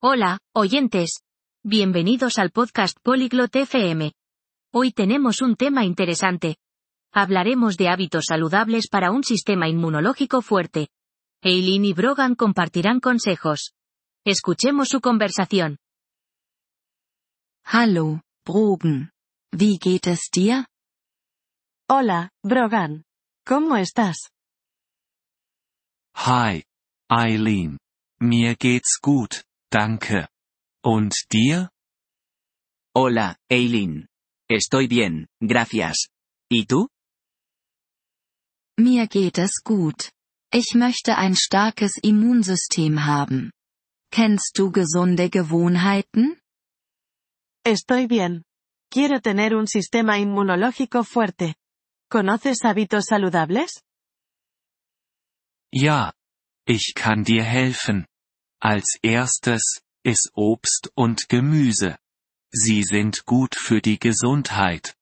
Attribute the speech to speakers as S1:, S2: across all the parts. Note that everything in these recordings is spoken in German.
S1: Hola, oyentes. Bienvenidos al podcast Polyglot FM. Hoy tenemos un tema interesante. Hablaremos de hábitos saludables para un sistema inmunológico fuerte. Eileen y Brogan compartirán consejos. Escuchemos su conversación.
S2: Hallo, Brogan. Wie geht es dir?
S3: Hola, Brogan. ¿Cómo estás?
S4: Hi, Eileen. Mir geht's gut, danke. Und dir?
S5: Hola, Eileen. Estoy bien, gracias. ¿Y tú?
S2: Mir geht es gut. Ich möchte ein starkes Immunsystem haben. Kennst du gesunde Gewohnheiten?
S3: Estoy bien. Quiero tener un sistema inmunológico fuerte. ¿Conoces hábitos saludables?
S4: Ja. Ich kann dir helfen. Als erstes, iss Obst und Gemüse. Sie sind gut für die Gesundheit.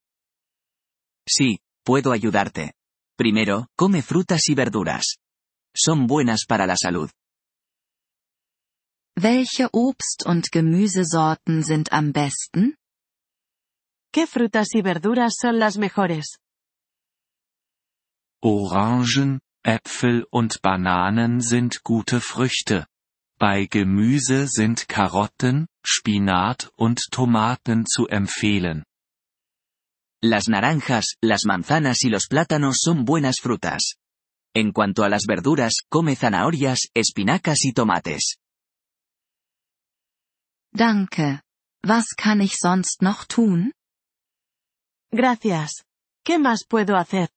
S5: Sí, puedo ayudarte. Primero, come frutas y verduras. Son buenas para la salud.
S2: Welche Obst- und Gemüsesorten sind am besten?
S3: ¿Qué frutas y verduras son las mejores?
S4: Orangen, Äpfel und Bananen sind gute Früchte. Bei Gemüse sind Karotten, Spinat und Tomaten zu empfehlen.
S5: Las naranjas, las manzanas y los plátanos son buenas frutas. En cuanto a las verduras, come zanahorias, espinacas y tomates.
S2: Danke. Was kann ich sonst noch tun?
S3: Gracias. ¿Qué más puedo hacer?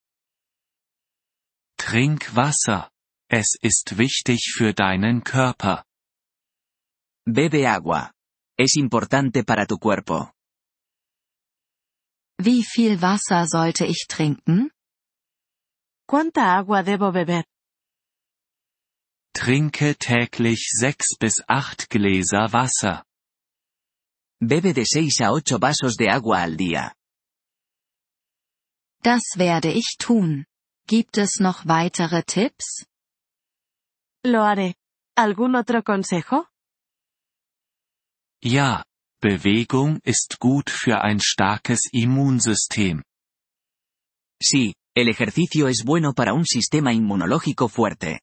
S4: Trink Wasser. Es ist wichtig für deinen Körper.
S5: Bebe agua. Es importante para tu cuerpo.
S2: Wie viel Wasser sollte ich trinken?
S3: ¿Cuánta agua debo beber?
S4: Trinke täglich sechs bis acht Gläser Wasser.
S5: Bebe de 6 a 8 vasos de agua al día.
S2: Das werde ich tun. Gibt es noch weitere Tipps?
S3: Lo haré. ¿Algún otro consejo?
S4: Ja, Bewegung ist gut für ein starkes Immunsystem.
S5: Sí, el ejercicio es bueno para un sistema inmunológico fuerte.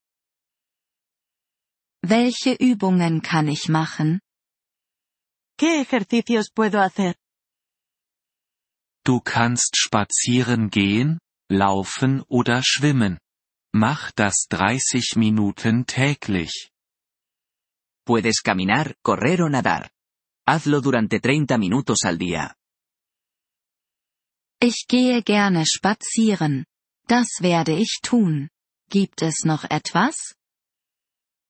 S2: Welche Übungen kann ich machen?
S3: ¿Qué ejercicios puedo hacer?
S4: Du kannst spazieren gehen, laufen oder schwimmen. Mach das 30 Minuten täglich.
S5: Puedes caminar, correr o nadar. Hazlo durante 30 minutos al día.
S2: Ich gehe gerne spazieren. Das werde ich tun. Gibt es noch etwas?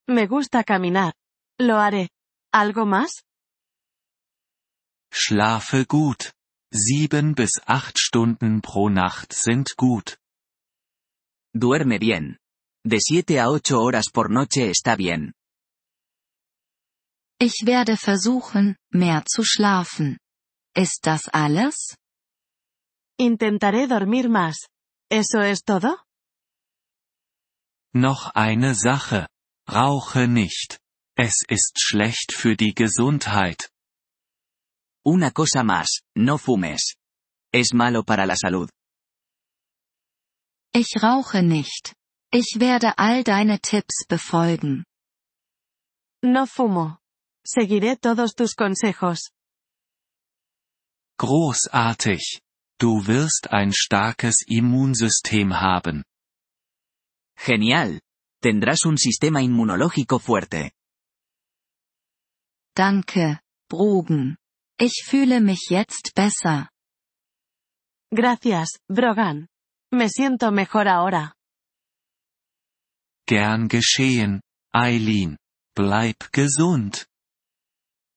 S3: Me gusta caminar. Lo haré. ¿Algo más?
S4: Schlafe gut. Sieben bis acht Stunden pro Nacht sind gut.
S5: Duerme bien. De 7 a 8 horas por noche está bien.
S2: Ich werde versuchen, mehr zu schlafen. Ist das alles?
S3: Intentaré dormir más. ¿Eso es todo?
S4: Noch eine Sache. Rauche nicht. Es ist schlecht für die Gesundheit.
S5: Una cosa más, no fumes. Es malo para la salud.
S2: Ich rauche nicht. Ich werde all deine Tipps befolgen.
S3: No fumo. Seguiré todos tus consejos.
S4: Großartig. Du wirst ein starkes Immunsystem haben.
S5: Genial. Tendrás un sistema inmunológico fuerte.
S2: Danke, Brogan. Ich fühle mich jetzt besser.
S3: Gracias, Brogan. Me siento mejor ahora.
S4: Gern geschehen, Eileen. Bleib gesund.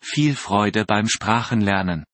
S4: viel Freude beim Sprachenlernen.